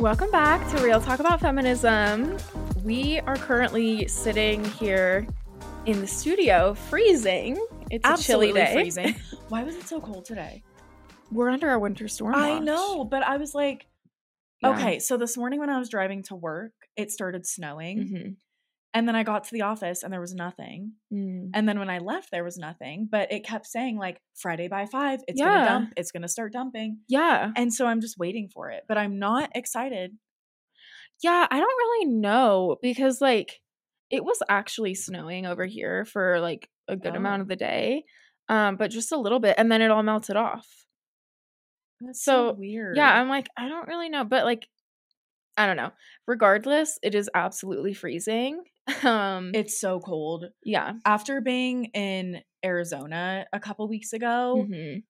Welcome back to Real Talk About Feminism. We are currently sitting here in the studio, freezing. It's Absolutely a chilly day. freezing. Why was it so cold today? We're under a winter storm. I watch. know, but I was like, Yeah. okay, so this morning when I was driving to work, it started snowing. Mhm. And then I got to the office and there was nothing. Mm. And then when I left, there was nothing. But it kept saying, like, Friday by five, it's going to dump. It's going to start dumping. Yeah. And so I'm just waiting for it. But I'm not excited. Yeah, I don't really know because like it was actually snowing over here for like a good amount Oh. of the day. Um, but just a little bit and then it all melted off. That's So, so, weird. Yeah, I'm like, I don't really know, but like I don't know. Regardless, it is absolutely freezing. Um it's so cold. yeah. After being in Arizona a couple weeks ago, Mhm.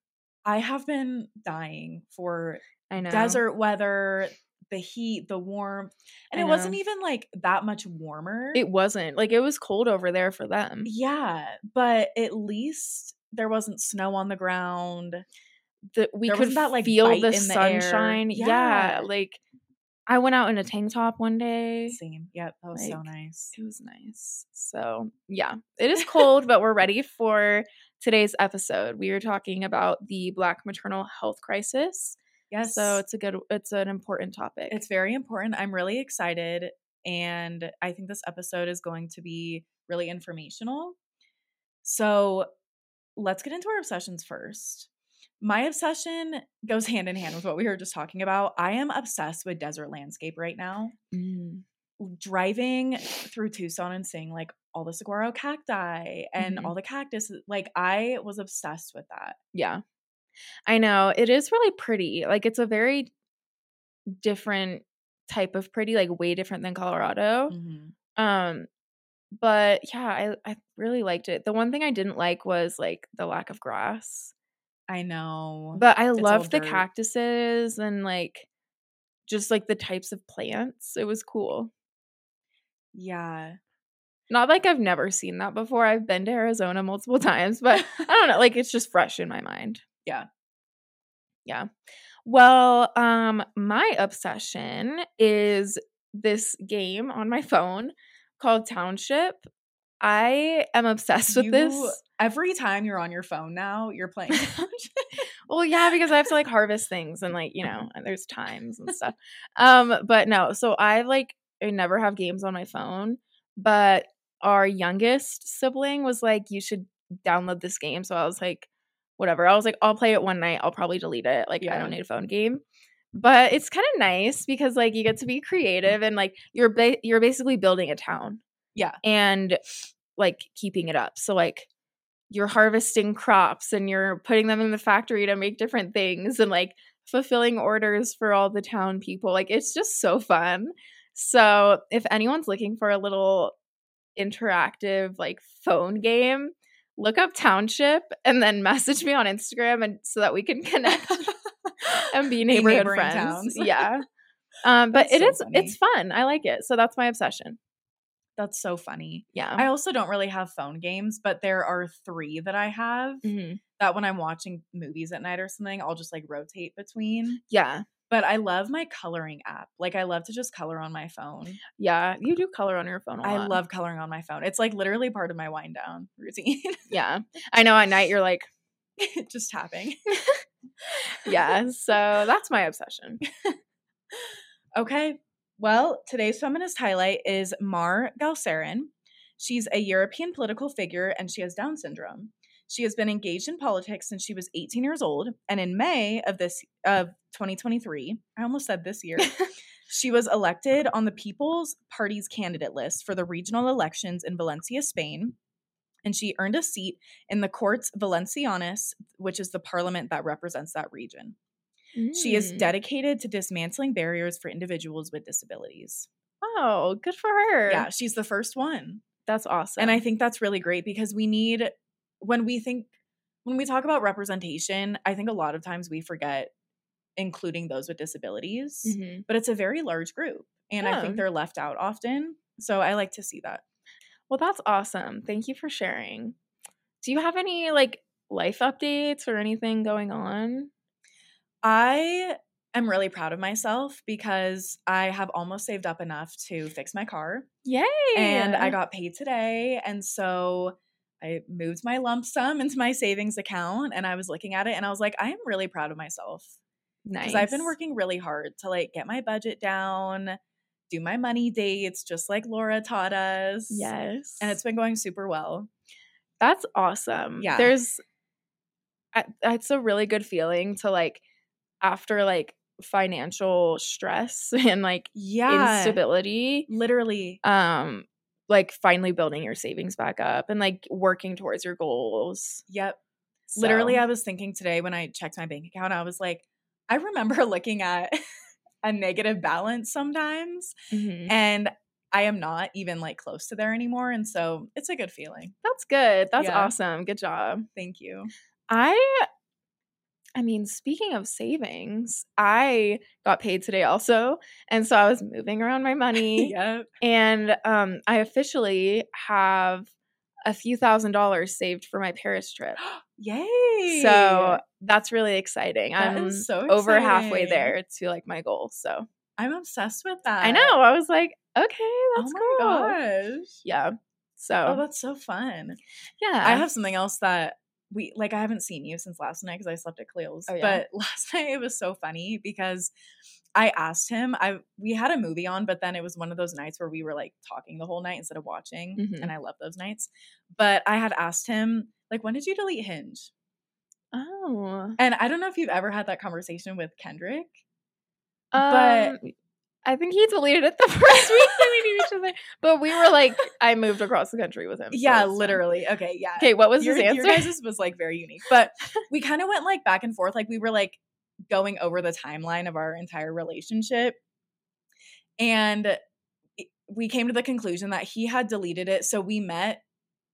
I have been dying for I know. desert weather, the heat, the warmth. And I it wasn't even like that much warmer. It wasn't. Like it was cold over there for them. yeah, but at least there wasn't snow on the ground. The, we There could that, like, feel the sunshine. Yeah. Yeah. Like I went out in a mm. tank top one day. Same. Yep, that was so nice. It was nice. So, yeah, it is cold, but we're ready for today's episode. We are talking about the Black maternal health crisis. Yes. So, it's a good, it's an important topic. it's very important. I'm really excited and I think this episode is going to be really informational. So, let's get into our obsessions first. My obsession goes hand in hand with what we were just talking about. I am obsessed with desert landscape right now. Mm. Driving through Tucson and seeing like all the saguaro cacti and Mhm. all the cactus, like I was obsessed with that. Yeah. I know. It is really pretty. Like, it's a very different type of pretty, like, way different than Colorado. Mm-hmm. Um, but yeah, I, I really liked it. The one thing I didn't like was like the lack of grass. I know. But I all loved the dirt. cactuses and like just like the types of plants. It was cool. yeah. Not like I've never seen that before. I've been to Arizona multiple times, but I don't know, like it's just fresh in my mind. Yeah. Yeah. Well, um my obsession is this game on my phone called Township. I am obsessed with You- this. Every time you're on your phone now, you're playing. Well, yeah, because I have to like harvest things and like, you know, and there's times and stuff. Um, but no, so I like I never have games on my phone, but our youngest sibling was like, you should download this game. So I was like, whatever. I was like, I'll play it one night. I'll probably delete it. Like, I don't need a phone game. But it's kind of nice because like you get to be creative and like you're ba- you're basically building a town yeah. and like keeping it up. So like you're harvesting crops and you're putting them in the factory to make different things and like fulfilling orders for all the town people. Like it's just so fun. So if anyone's looking for a little interactive like phone game, look up Township and then message me on Instagram and so that we can connect and be neighborhood friends. towns. Yeah. Um, but it so is funny. it's fun. I like it. So that's my obsession. That's so funny. Yeah. I also don't really have phone games, but there are three that I have Mhm. that when I'm watching movies at night or something, I'll just like rotate between. Yeah. But I love my coloring app. Like I love to just color on my phone. Yeah, you do color on your phone a I lot. I love coloring on my phone. It's like literally part of my wind down routine. Yeah, I know. At night, you're like, just tapping. yeah. So that's my obsession. Okay. Well, today's feminist highlight is Mar Galcerán. She's a European political figure and she has Down syndrome. She has been engaged in politics since she was 18 years old, and in May of this of 2023, I almost said this year, she was elected on the People's Party's candidate list for the regional elections in Valencia, Spain. And she earned a seat in the Courts Valencianas, which is the parliament that represents that region. She is Mm. dedicated to dismantling barriers for individuals with disabilities. Oh, good for her. Yeah, she's the first one. that's awesome. And I think that's really great because we need, when we think, when we talk about representation, I think a lot of times we forget including those with disabilities, Mhm. but it's a very large group. And I think they're left out often. So I like to see that. well, that's awesome. Thank you for sharing. Do you have any like life updates or anything going on? I am really proud of myself because I have almost saved up enough to fix my car. Yay! And I got paid today. And so I moved my lump sum into my savings account and I was looking at it and I was like, I am really proud of myself. nice. Because I've been working really hard to like get my budget down, do my money dates, just like Laura taught us. Yes, And it's been going super well. that's awesome. Yeah. there's, it's a really good feeling to like after like financial stress and like Yeah. instability, Literally. um, like finally building your savings back up and like working towards your goals. Yep. Literally, I was thinking today when I checked my bank account, I was like, I remember looking at a negative balance sometimes, Mhm. and I am not even like close to there anymore. And so it's a good feeling. that's good. That's Yeah. awesome. Good job. Thank you. I I mean, speaking of savings, I got paid today also. And so I was moving around my money yep. and um I officially have a few thousand dollars saved for my Paris trip. Yay. So that's really exciting. That I'm so over halfway there to like my goal. So I'm obsessed with that. I know. I was like, okay, Oh that's my cool. gosh. Yeah. So Oh, that's so fun. yeah. I have something else that we like. I haven't seen you since last night because I slept at Cleo's. Oh, yeah? But last night it was so funny because I asked him. I we had a movie on, but then it was one of those nights where we were like talking the whole night instead of watching, Mhm. and I love those nights. But I had asked him like, when did you delete Hinge? Oh. And I don't know if you've ever had that conversation with Kendrick. But- Um, I think he deleted it the first week that we knew each other. But we were like, I moved across the country with him. so yeah, fine. literally. Okay, yeah. Okay, what was your, his your answer? guys' was like very unique. But we kind of went like back and forth. Like we were like going over the timeline of our entire relationship. And we came to the conclusion that he had deleted it. So we met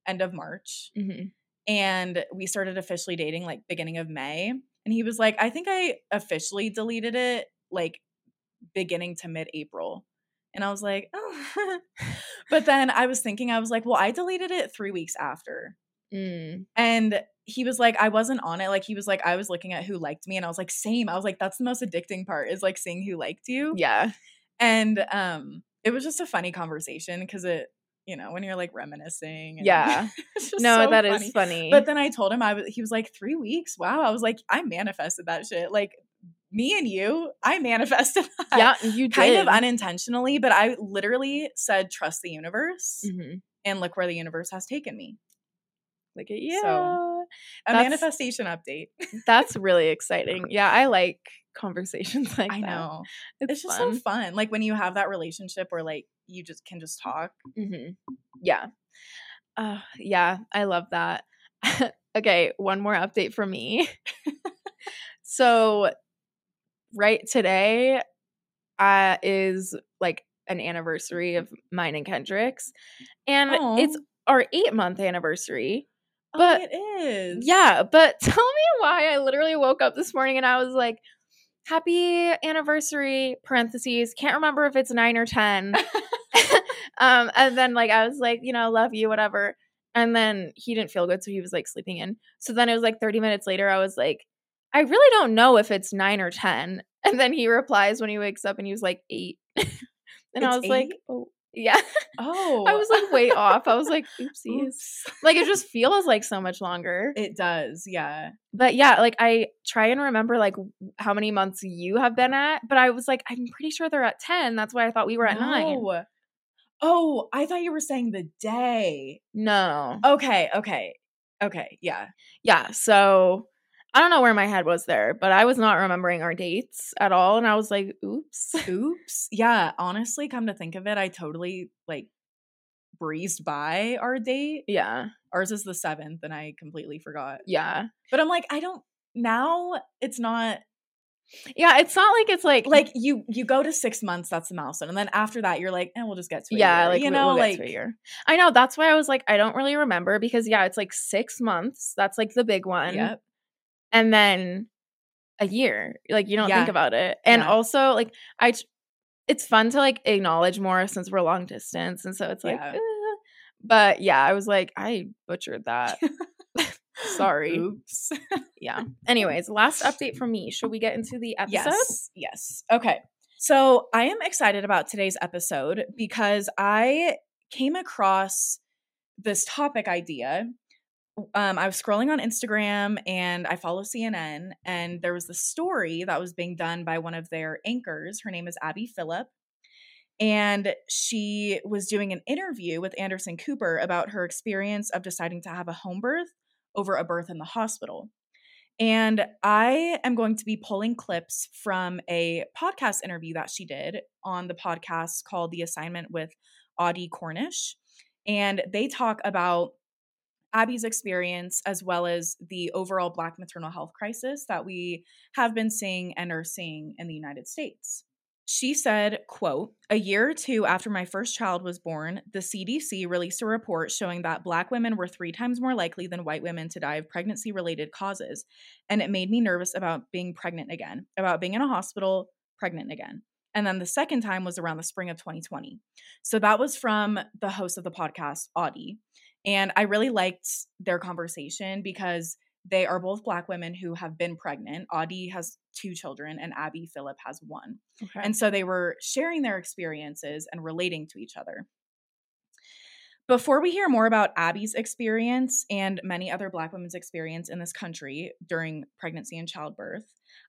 end of March Mhm. and we started officially dating like beginning of May. And he was like, I think I officially deleted it like beginning to mid April. And I was like, oh. but then I was thinking, I was like, well, I deleted it three weeks after. Mm. And he was like, I wasn't on it. Like, he was like, I was looking at who liked me. And I was like, same. I was like, that's the most addicting part is like seeing who liked you. Yeah. And um, it was just a funny conversation because it, you know, when you're like reminiscing. and- Yeah. No, so that is funny. funny. But then I told him I was he was like, three weeks. Wow. I was like, I manifested that shit. Like me and you, I manifested that. yeah, you did. Kind of unintentionally, but I literally said, trust the universe. Mhm. And look where the universe has taken me. Look at you. A That's- manifestation update. That's really exciting. Yeah, I like conversations like I that. know. It's, It's, just fun. so fun. Like when you have that relationship where like you just can just talk. Mm-hmm. Yeah. Uh, yeah, I love that. okay, one more update for me. so, right today uh, is like an anniversary of mine and Kendrick's, and it's our eight month anniversary. Oh, but- it is. Yeah, but tell me why I literally woke up this morning and I was like, happy anniversary, parentheses, can't remember if it's nine or 10. um, and then like I was like, you know, love you, whatever. And then he didn't feel good, so he was like sleeping in. So then it was like 30 minutes later, I was like, I really don't know if it's nine or 10. And then he replies when he wakes up and he was like eight. and I It's was like, oh, yeah. Oh. I was like way off. I was like, oopsies. Oops. Like it just feels like so much longer. It does. Yeah. But yeah, like I try and remember like how many months you have been at, but I was like, I'm pretty sure they're at 10. That's why I thought we were at nine. Oh, I thought you were saying the day. No. Okay. Okay. Okay. Yeah. Yeah. So I don't know where my head was there, but I was not remembering our dates at all. And I was like, oops. Oops. Yeah. Honestly, come to think of it, I totally like breezed by our date. yeah. Ours is the seventh, and I completely forgot. Yeah. But I'm like, I don't. Now it's not Yeah. It's not like it's like, like you. You go to six months. That's the milestone, and then after that, you're like, and we'll just get to it. yeah, like you know, we'll get like to a year. I know. That's why I was like, I don't really remember because yeah, it's like six months. That's like the big one. Yep. And then a year like you don't think about it and Yeah. also like I it's fun to like acknowledge more since we're long distance and so it's like Yeah. "Uh," but yeah i was like i butchered that Sorry. Oops. Yeah. Anyways, last update from me. Should we get into the episode? Yes. Yes. Okay. So I am excited about today's episode because I came across this topic idea. Um, I was scrolling on Instagram and I follow CNN, and there was this story that was being done by one of their anchors. Her name is Abby Phillip. And she was doing an interview with Anderson Cooper about her experience of deciding to have a home birth over a birth in the hospital. And I am going to be pulling clips from a podcast interview that she did on the podcast called The Assignment with Audie Cornish. And they talk about Abby's experience as well as the overall Black maternal health crisis that we have been seeing and are seeing in the United States. She said, quote, a year or two after my first child was born, the CDC released a report showing that black women were three times more likely than white women to die of pregnancy related causes. And it made me nervous about being pregnant again, about being in a hospital, pregnant again. And then the second time was around the spring of 2020. So that was from the host of the podcast, Audie. And I really liked their conversation because they are both black women who have been pregnant. Audie has two children and Abby Phillip has one. Okay. And so they were sharing their experiences and relating to each other. Before we hear more about Abby's experience and many other Black women's experience in this country during pregnancy and childbirth,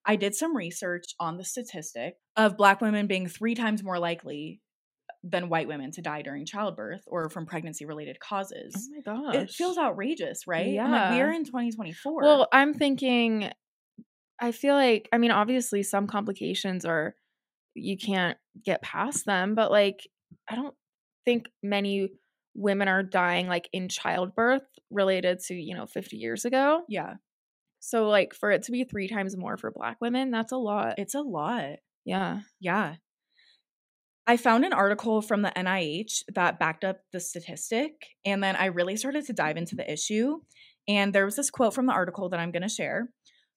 I did some research on the statistic of Black women being three times more likely than white women to die during childbirth or from pregnancy related oh causes. oh my gosh. It feels outrageous, right? I'm like, Yeah. we're in 2024. Well, I'm thinking, I feel like, I mean, obviously, some complications are, you can't get past them, but like, I don't think many women are dying like in childbirth related to, you know, 50 years ago. yeah, So, like, for it to be three times more for Black women, that's a lot. it's a lot. yeah. Yeah. I found an article from the NIH that backed up the statistic, and then I really started to dive into the issue. And there was this quote from the article that I'm going to share.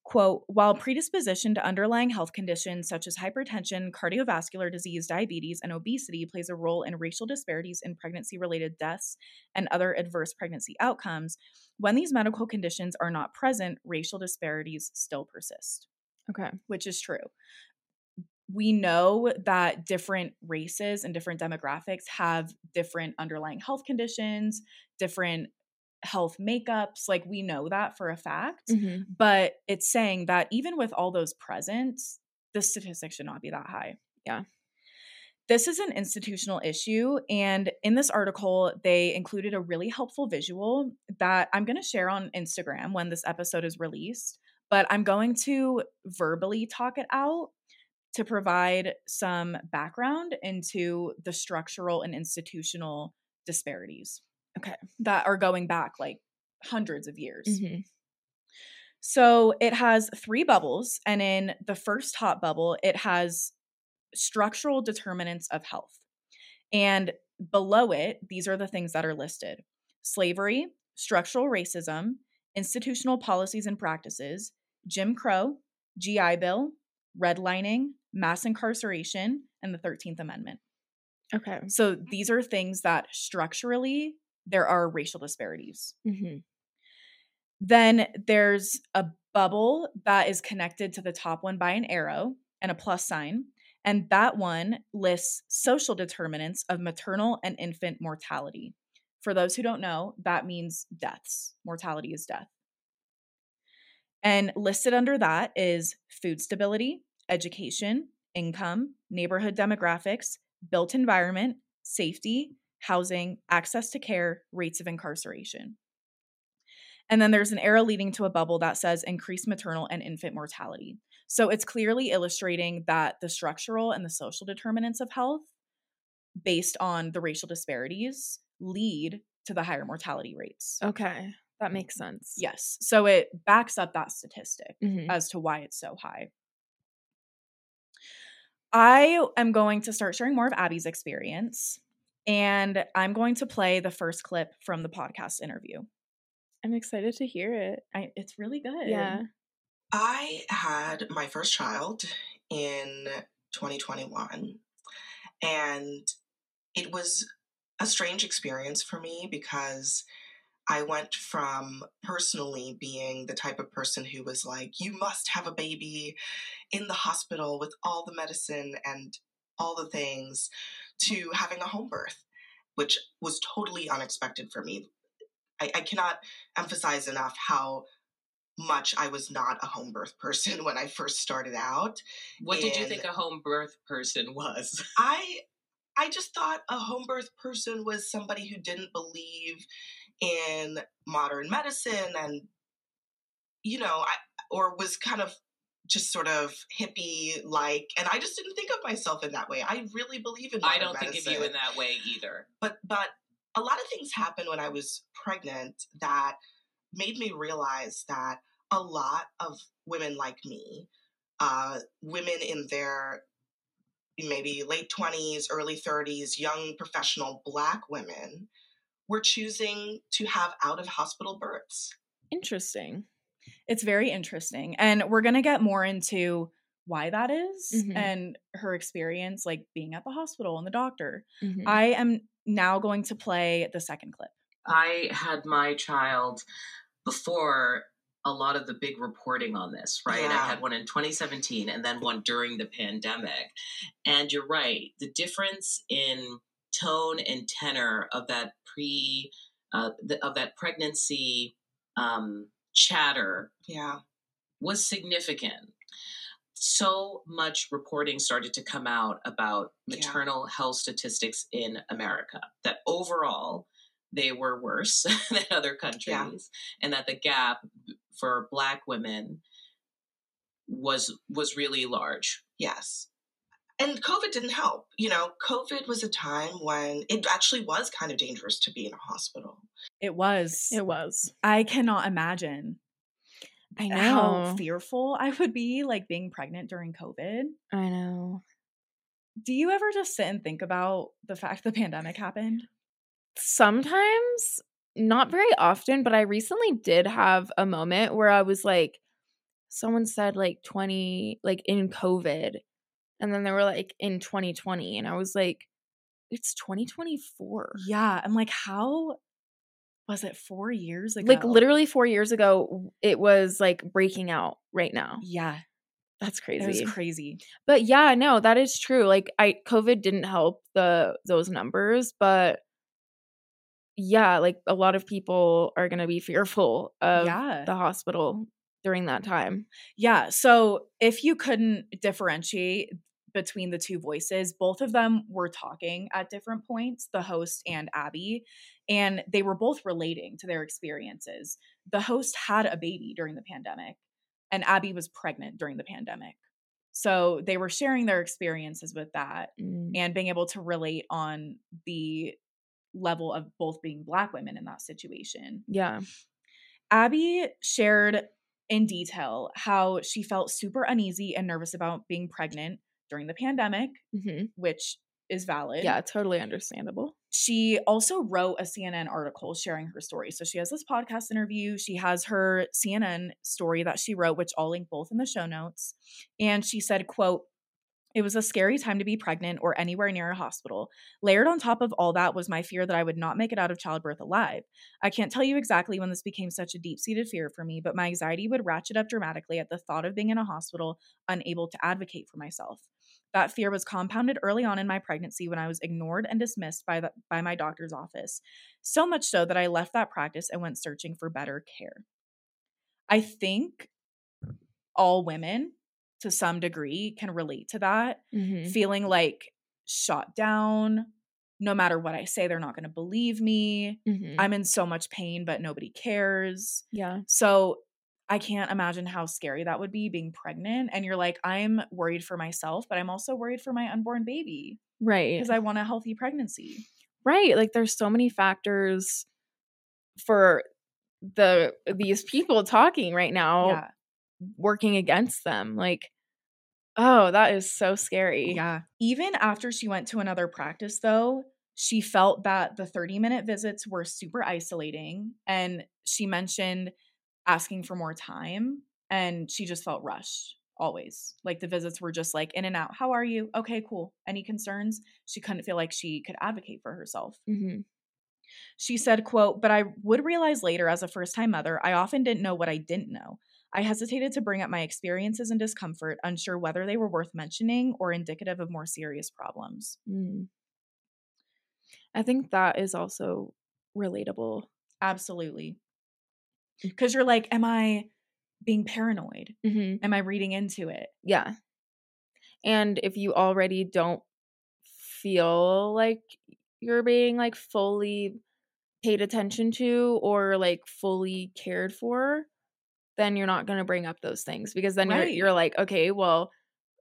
Quote, while predisposition to underlying health conditions such as hypertension, cardiovascular disease, diabetes, and obesity plays a role in racial disparities in pregnancy related deaths and other adverse pregnancy outcomes, when these medical conditions are not present, racial disparities still persist Okay. which is true. We know that different races and different demographics have different underlying health conditions, different health makeups. Like, we know that for a fact. Mhm. But it's saying that even with all those present, the statistics should not be that high. Yeah. This is an institutional issue. And in this article, they included a really helpful visual that I'm going to share on Instagram when this episode is released. But I'm going to verbally talk it out to provide some background into the structural and institutional disparities. Okay. That are going back like hundreds of years. Mhm. So it has three bubbles, and in the first hot bubble, it has structural determinants of health. And below it, these are the things that are listed slavery, structural racism, institutional policies and practices, Jim Crow, GI Bill, redlining, mass incarceration, and the 13th Amendment. Okay. So these are things that structurally there are racial disparities. hmm Then there's a bubble that is connected to the top one by an arrow and a plus sign. And that one lists social determinants of maternal and infant mortality. For those who don't know, that means deaths. Mortality is death. And listed under that is food stability, education, income, neighborhood demographics, built environment, safety, housing, access to care, rates of incarceration. And then there's an arrow leading to a bubble that says increased maternal and infant mortality. So it's clearly illustrating that the structural and the social determinants of health, based on the racial disparities, lead to the higher mortality rates. Okay. That makes sense. Yes. So it backs up that statistic Mhm. as to why it's so high. I am going to start sharing more of Abby's experience, and I'm going to play the first clip from the podcast interview. I'm excited to hear it. I, it's really good. Yeah. I had my first child in 2021, and it was a strange experience for me because I went from personally being the type of person who was like, you must have a baby in the hospital with all the medicine and all the things, to having a home birth, which was totally unexpected for me. I, I cannot emphasize enough how much I was not a home birth person when I first started out. What did you think a home birth person was? I I just thought a home birth person was somebody who didn't believe in modern medicine and you know, I, or was kind of just sort of hippie like and I just didn't think of myself in that way. I really believe in I don't think of you in that way either. but but a lot of things happened when I was pregnant that made me realize that a lot of women like me, uh, women in their maybe late 20s, early 30s, young professional black women, were choosing to have out of hospital births. Interesting. It's very interesting. And we're going to get more into why that is Mhm. and her experience, like being at the hospital and the doctor. Mhm. I am now going to play the second clip. I had my child before a lot of the big reporting on this, right? I had one in 2017 and then one during the pandemic. And you're right, the difference in tone and tenor of that pre uh, the, of that pregnancy um, chatter Yeah. was significant. So much reporting started to come out about Yeah. maternal health statistics in America that overall they were worse than other countries and that the gap for black women was was really large. Yes. And COVID didn't help. You know, COVID was a time when it actually was kind of dangerous to be in a hospital. It was. It was. I cannot imagine I know how know. fearful I would be like being pregnant during COVID. I know. Do you ever just sit and think about the fact the pandemic happened? Sometimes, not very often, but I recently did have a moment where I was like, someone said like 20, like in COVID, and then they were like in 2020, and I was like, it's 2024. Yeah. I'm like, how was it four years ago? Like literally four years ago, it was like breaking out right now. Yeah. That's It crazy. was crazy. but yeah, no, that is true. Like I COVID didn't help the those numbers, but yeah, like a lot of people are gonna be fearful of yeah. the hospital during that time. Yeah. So if you couldn't differentiate between the two voices, both of them were talking at different points, the host and Abby, and they were both relating to their experiences. The host had a baby during the pandemic, and Abby was pregnant during the pandemic. So they were sharing their experiences with that Mm. and being able to relate on the level of both being Black women in that situation. Yeah. Abby shared in detail how she felt super uneasy and nervous about being pregnant during the pandemic, hmm which is valid. Yeah, totally understandable. She also wrote a CNN article sharing her story. So she has this podcast interview. She has her CNN story that she wrote, which I'll link both in the show notes. And she said, quote, it was a scary time to be pregnant or anywhere near a hospital. Layered on top of all that was my fear that I would not make it out of childbirth alive. I can't tell you exactly when this became such a deep seated fear for me, but my anxiety would ratchet up dramatically at the thought of being in a hospital, unable to advocate for myself. That fear was compounded early on in my pregnancy when I was ignored and dismissed by, the, by my doctor's office. So much so that I left that practice and went searching for better care. I think all women, to some degree, can relate to that hmm feeling like shot down. No matter what I say, they're not going to believe me. hmm I'm in so much pain, but nobody cares. yeah. So I can't imagine how scary that would be being pregnant. And you're like, I'm worried for myself, but I'm also worried for my unborn baby Right. because I want a healthy pregnancy. right like there's so many factors for the these people talking right now Yeah. working against them like oh that is so scary Yeah. Even after she went to another practice, though, she felt that the 30 minute visits were super isolating. And she mentioned asking for more time and she just felt rushed always. Like the visits were just like in and out. How are you? Okay, cool. Any concerns? She couldn't feel like she could advocate for herself. hmm She said, quote, but I would realize later as a first time mother, I often didn't know what I didn't know. I hesitated to bring up my experiences and discomfort, unsure whether they were worth mentioning or indicative of more serious problems. Mm. I think that is also relatable. Absolutely. Because you're like, am I being paranoid? Mm-hmm. Am I reading into it? Yeah. And if you already don't feel like you're being like fully paid attention to or like fully cared for, then you're not going to bring up those things because then Right. you're you're like, okay, well,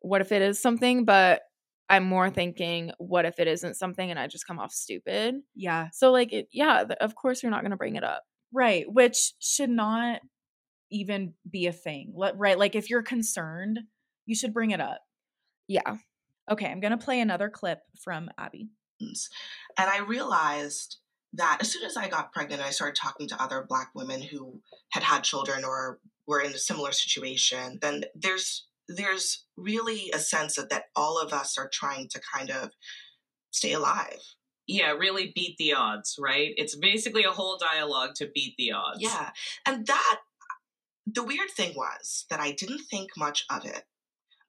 what if it is something but I'm more thinking what if it isn't something and I just come off stupid? Yeah. So like it, yeah, of course you're not going to bring it up. Right. Which should not even be a thing. Right. Like if you're concerned, you should bring it up. Yeah. Okay. I'm going to play another clip from Abby. And I realized that as soon as I got pregnant, I started talking to other Black women who had had children or were in a similar situation. Then there's there's really a sense of that all of us are trying to kind of stay alive. Yeah, really beat the odds, right? It's basically a whole dialogue to beat the odds. Yeah, and that the weird thing was that I didn't think much of it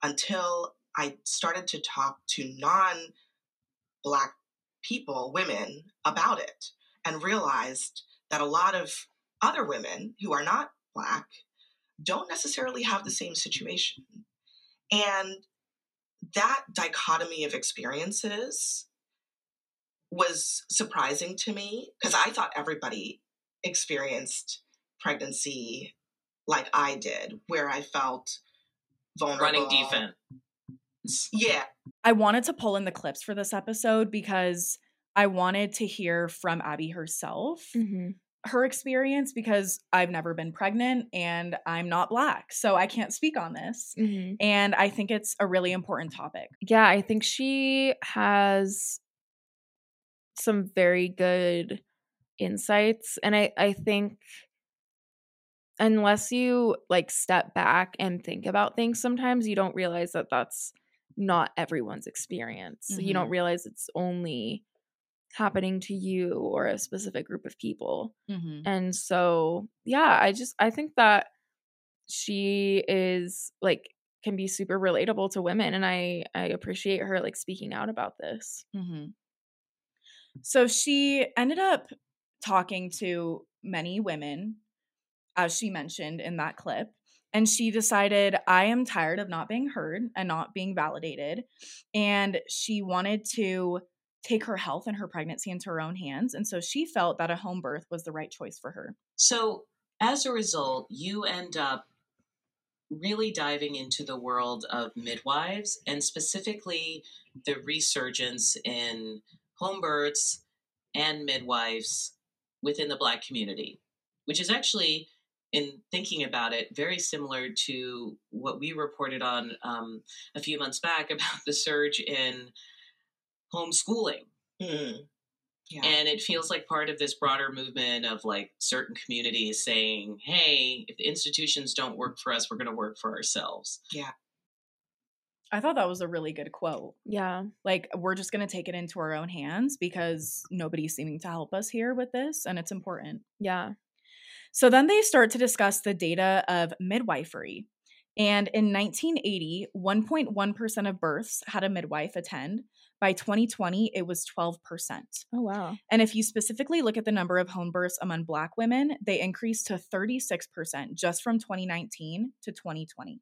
until I started to talk to non Black people, women, about it, and realized that a lot of other women who are not Black don't necessarily have the same situation. And that dichotomy of experiences was surprising to me because I thought everybody experienced pregnancy like I did, where I felt vulnerable. Running defense. Yeah, I wanted to pull in the clips for this episode because I wanted to hear from Abby herself, Mm-hmm. her experience, because I've never been pregnant and I'm not Black. So I can't speak on this. Mm-hmm. And I think it's a really important topic. Yeah, I think she has some very good insights and I I think unless you like step back and think about things sometimes you don't realize that that's not everyone's experience. You don't realize it's only happening to you or a specific group of people. Mm-hmm. And so, yeah, I just I think that she is like can be super relatable to women and I I appreciate her like speaking out about this. Mm-hmm. So she ended up talking to many women, as she mentioned in that clip. And she decided, I am tired of not being heard and not being validated. And she wanted to take her health and her pregnancy into her own hands. And so she felt that a home birth was the right choice for her. So, as a result, you end up really diving into the world of midwives and specifically the resurgence in home births and midwives within the Black community, which is actually, in thinking about it, very similar to what we reported on um, a few months back about the surge in homeschooling Mm. yeah. and it feels like part of this broader movement of like certain communities saying hey if the institutions don't work for us we're going to work for ourselves I thought that was a really good quote. Yeah. Like, we're just going to take it into our own hands because nobody's seeming to help us here with this, and it's important. Yeah. So then they start to discuss the data of midwifery. And in 1980, 1.1% of births had a midwife attend. By 2020, it was 12%. Oh wow. And if you specifically look at the number of home births among Black women, they increased to 36% just from 2019 to 2020.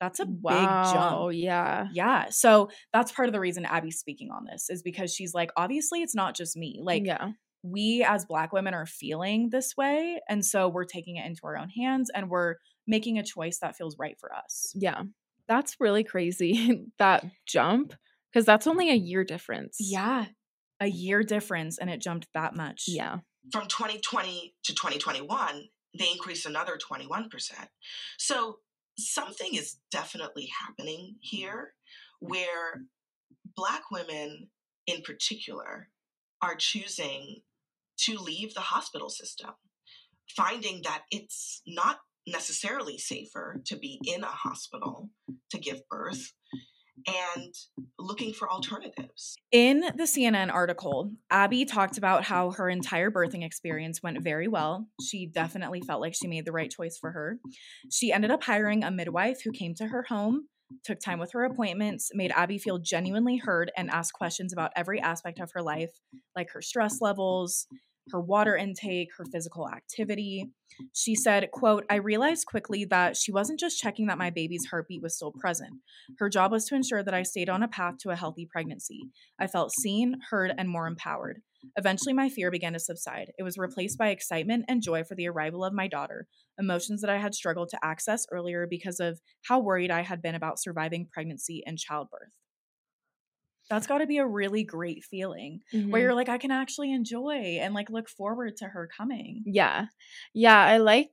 That's a wow. big jump. Yeah. Yeah. So that's part of the reason Abby's speaking on this is because she's like, obviously, it's not just me. Like, yeah. we as Black women are feeling this way. And so we're taking it into our own hands and we're making a choice that feels right for us. Yeah. That's really crazy that jump because that's only a year difference. Yeah. A year difference and it jumped that much. Yeah. From 2020 to 2021, they increased another 21%. So something is definitely happening mm-hmm. here where Black women in particular are choosing to leave the hospital system, finding that it's not necessarily safer to be in a hospital to give birth and looking for alternatives. In the CNN article, Abby talked about how her entire birthing experience went very well. She definitely felt like she made the right choice for her. She ended up hiring a midwife who came to her home, took time with her appointments, made Abby feel genuinely heard, and asked questions about every aspect of her life, like her stress levels, her water intake, her physical activity. She said, quote, I realized quickly that she wasn't just checking that my baby's heartbeat was still present. Her job was to ensure that I stayed on a path to a healthy pregnancy. I felt seen, heard, and more empowered. Eventually, my fear began to subside. It was replaced by excitement and joy for the arrival of my daughter, emotions that I had struggled to access earlier because of how worried I had been about surviving pregnancy and childbirth that's got to be a really great feeling mm-hmm. where you're like i can actually enjoy and like look forward to her coming. Yeah. Yeah i like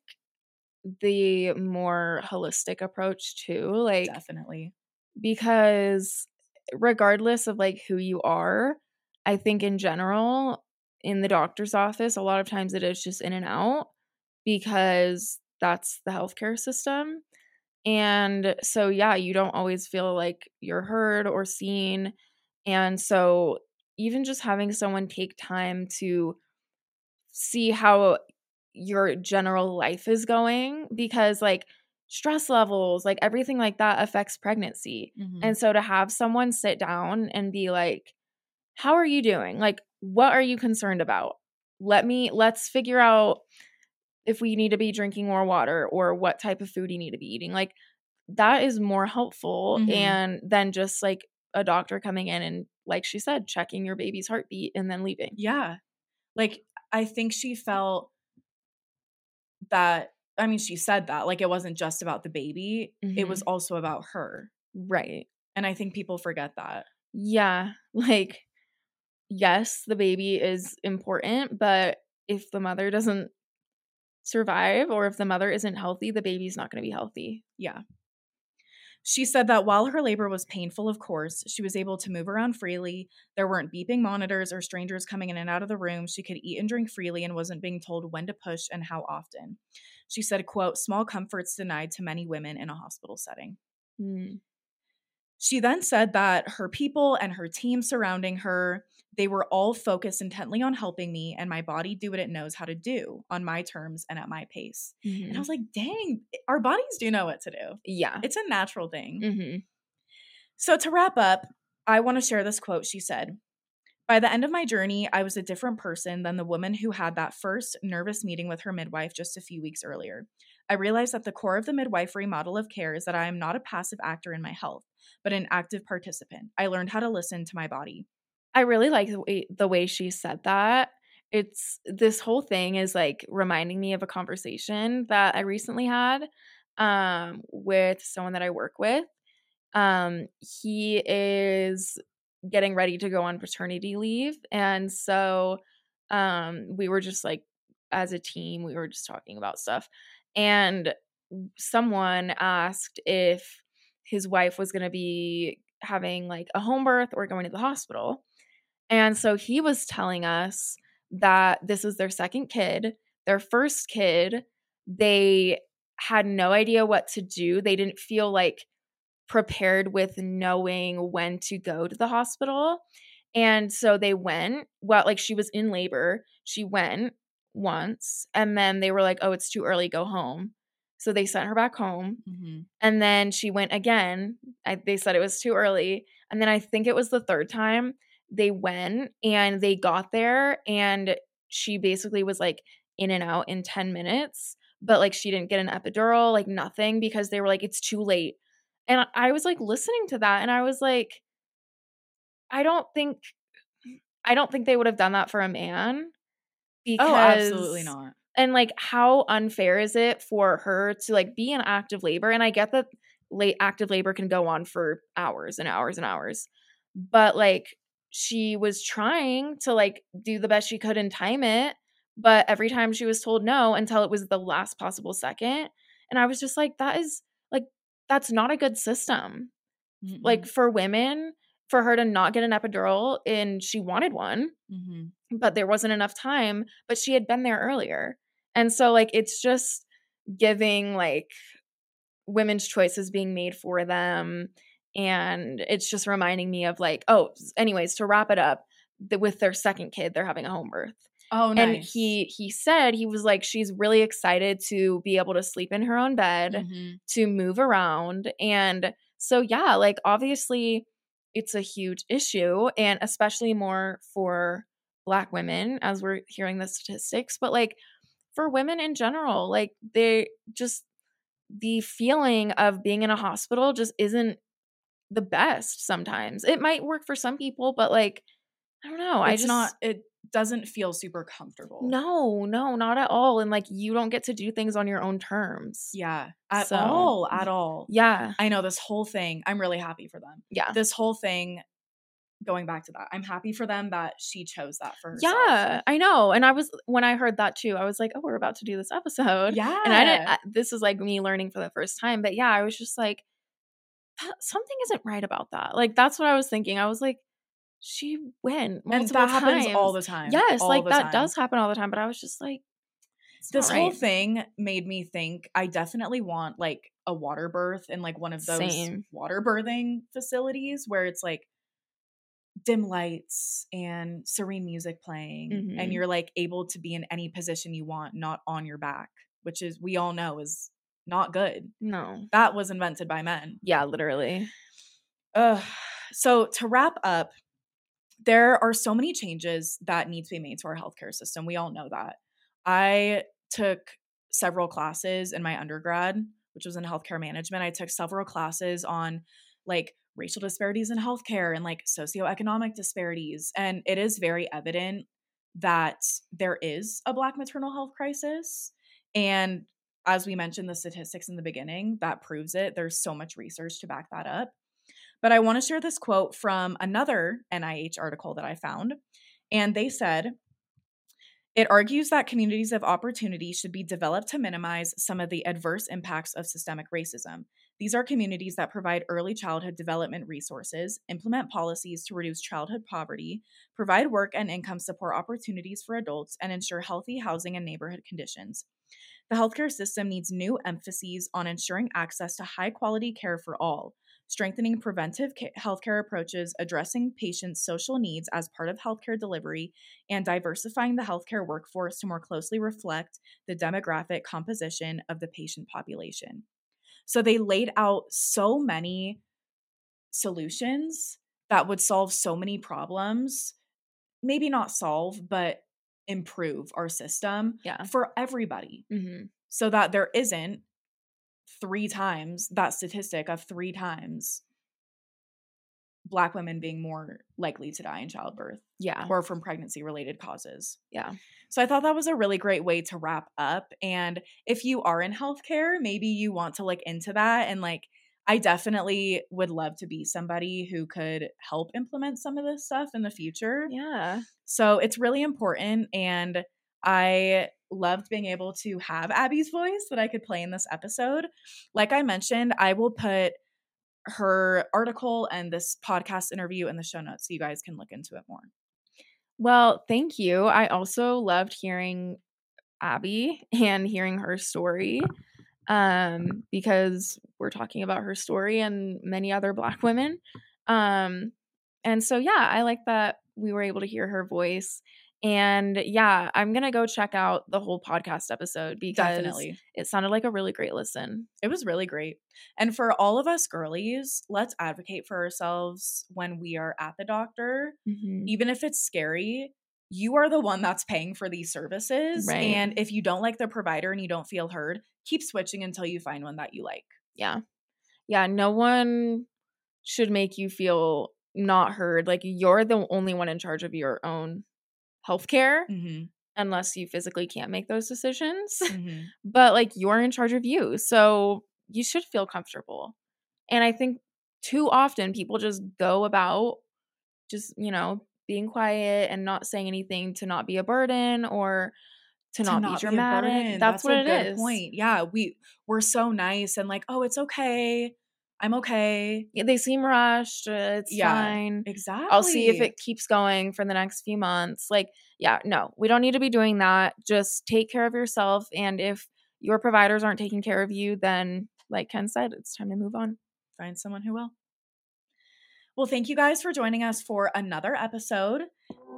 the more holistic approach too like definitely. because regardless of like who you are i think in general in the doctor's office a lot of times it is just in and out because that's the healthcare system. And so yeah you don't always feel like you're heard or seen and so, even just having someone take time to see how your general life is going, because like stress levels, like everything like that affects pregnancy. Mm-hmm. And so, to have someone sit down and be like, How are you doing? Like, what are you concerned about? Let me, let's figure out if we need to be drinking more water or what type of food you need to be eating. Like, that is more helpful mm-hmm. and than just like a doctor coming in and like she said checking your baby's heartbeat and then leaving. Yeah. Like i think she felt that i mean she said that like it wasn't just about the baby mm-hmm. it was mm-hmm. also about her. Right. And i think people forget that. Yeah like yes the baby is important but if the mother doesn't survive or if the mother isn't healthy the baby's not going to be healthy. Yeah she said that while her labor was painful, of course, she was able to move around freely. There weren't beeping monitors or strangers coming in and out of the room. She could eat and drink freely and wasn't being told when to push and how often. She said, quote, small comforts denied to many women in a hospital setting. Mm. She then said that her people and her team surrounding her they were all focused intently on helping me and my body do what it knows how to do on my terms and at my pace. Mm-hmm. And I mm-hmm. was like, dang, our bodies do know what to do. Yeah. It's a natural thing. Mm-hmm. So to wrap up, I want to share this quote she said. By the end of my journey, I was a different person than the woman who had that first nervous meeting with her midwife just a few weeks earlier. I realized that the core of the midwifery model of care is that I am not a passive actor in my health, but an active participant. I learned how to listen to my body. I really like the way, the way she said that. It's this whole thing is like reminding me of a conversation that I recently had um, with someone that I work with. Um, he is getting ready to go on paternity leave. And so um, we were just like, as a team, we were just talking about stuff. And someone asked if his wife was going to be having like a home birth or going to the hospital. And so he was telling us that this was their second kid, their first kid. They had no idea what to do. They didn't feel like prepared with knowing when to go to the hospital. And so they went. Well, like she was in labor. She went once and then they were like, oh, it's too early, go home. So they sent her back home. Mm-hmm. And then she went again. I, they said it was too early. And then I think it was the third time they went and they got there and she basically was like in and out in 10 minutes but like she didn't get an epidural like nothing because they were like it's too late. And i was like listening to that and i was like i don't think i don't think they would have done that for a man because oh absolutely not. and like how unfair is it for her to like be in active labor? And i get that late active labor can go on for hours and hours and hours but like she was trying to like do the best she could and time it but every time she was told no until it was the last possible second and i was just like that is like that's not a good system mm-hmm. like for women for her to not get an epidural and she wanted one mm-hmm. but there wasn't enough time but she had been there earlier and so like it's just giving like women's choices being made for them and it's just reminding me of like oh anyways to wrap it up the, with their second kid they're having a home birth Oh, nice. and he he said he was like she's really excited to be able to sleep in her own bed Mhm. to move around and so yeah like obviously it's a huge issue and especially more for black women as we're hearing the statistics but like for women in general like they just the feeling of being in a hospital just isn't the best sometimes it might work for some people but like i don't know i it's just not. It doesn't feel super comfortable. no no not at all and like you don't get to do things on your own terms Yeah. At So, all. At all. yeah I know this whole thing. I'm really happy for them. yeah This whole thing. Going back to that, I'm happy for them that she chose that for herself. Yeah, I know. And I was when I heard that too, I was like, "Oh, we're about to do this episode." Yeah. And I didn't. I, this is like me learning for the first time, but yeah, I was just like, "That- something isn't right about that. Like that's what I was thinking. I was like, she went multiple and that happens all the time. Yes, all like that time. does happen all the time. But I was just like, this not whole right. thing made me think I definitely want like a water birth in like one of those Same. water birthing facilities where it's like dim lights and serene music playing Mhm. and you're like able to be in any position you want not on your back which is we all know is not good No. that was invented by men Yeah, literally. Ugh. So to wrap up, there are so many changes that need to be made to our healthcare system. We all know that. I took several classes in my undergrad, which was in healthcare management. I took several classes on like racial disparities in healthcare and like socioeconomic disparities. And it is very evident that there is a Black maternal health crisis. And as we mentioned, the statistics in the beginning, that proves it. There's so much research to back that up. But I want to share this quote from another NIH article that I found. And they said, it argues that communities of opportunity should be developed to minimize some of the adverse impacts of systemic racism. These are communities that provide early childhood development resources, implement policies to reduce childhood poverty, provide work and income support opportunities for adults, and ensure healthy housing and neighborhood conditions. The healthcare system needs new emphases on ensuring access to high quality care for all, strengthening preventive healthcare approaches, addressing patients' social needs as part of healthcare delivery, and diversifying the healthcare workforce to more closely reflect the demographic composition of the patient population. So they laid out so many solutions that would solve so many problems. Maybe not solve, but improve our system Yeah. for everybody hmm so that there isn't three times that statistic of three times black women being more likely to die in childbirth Yeah. or from pregnancy related causes. Yeah. So I thought that was a really great way to wrap up and if you are in healthcare, maybe you want to look into that and like I definitely would love to be somebody who could help implement some of this stuff in the future. Yeah. So it's really important. And I loved being able to have Abby's voice that I could play in this episode. Like I mentioned, I will put her article and this podcast interview in the show notes so you guys can look into it more. Well, thank you. I also loved hearing Abby and hearing her story um because we're talking about her story and many other black women. Um and so yeah, I like that we were able to hear her voice. And yeah, I'm going to go check out the whole podcast episode because Definitely. it sounded like a really great listen. It was really great. And for all of us girlies, let's advocate for ourselves when we are at the doctor. Mhm. even if it's scary, you are the one that's paying for these services. Right. And if you don't like the provider and you don't feel heard, keep switching until you find one that you like. Yeah. Yeah, no one should make you feel not heard. Like you're the only one in charge of your own healthcare Mm-hmm. unless you physically can't make those decisions. Mm-hmm. but like you're in charge of you. So you should feel comfortable. And I think too often people just go about just, you know, being quiet and not saying anything to not be a burden or to, not, be a dramatic. burden. That's, what a it good is. Point. Yeah, we we're so nice and like, oh, it's okay. I'm okay. Yeah, They seem rushed. uh, It's Yeah. fine. Exactly. I'll see if it keeps going for the next few months. Like, yeah, no, we don't need to be doing that. Just take care of yourself. And if your providers aren't taking care of you, then, like Ken said, it's time to move on. find someone who will. Well, thank you guys for joining us for another episode.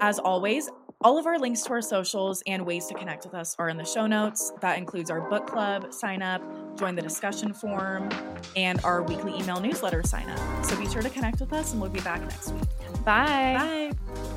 As always, all of our links to our socials and ways to connect with us are in the show notes. That includes our book club sign up, join the discussion forum, and our weekly email newsletter sign up. So be sure to connect with us, and we'll be back next week. Bye. Bye.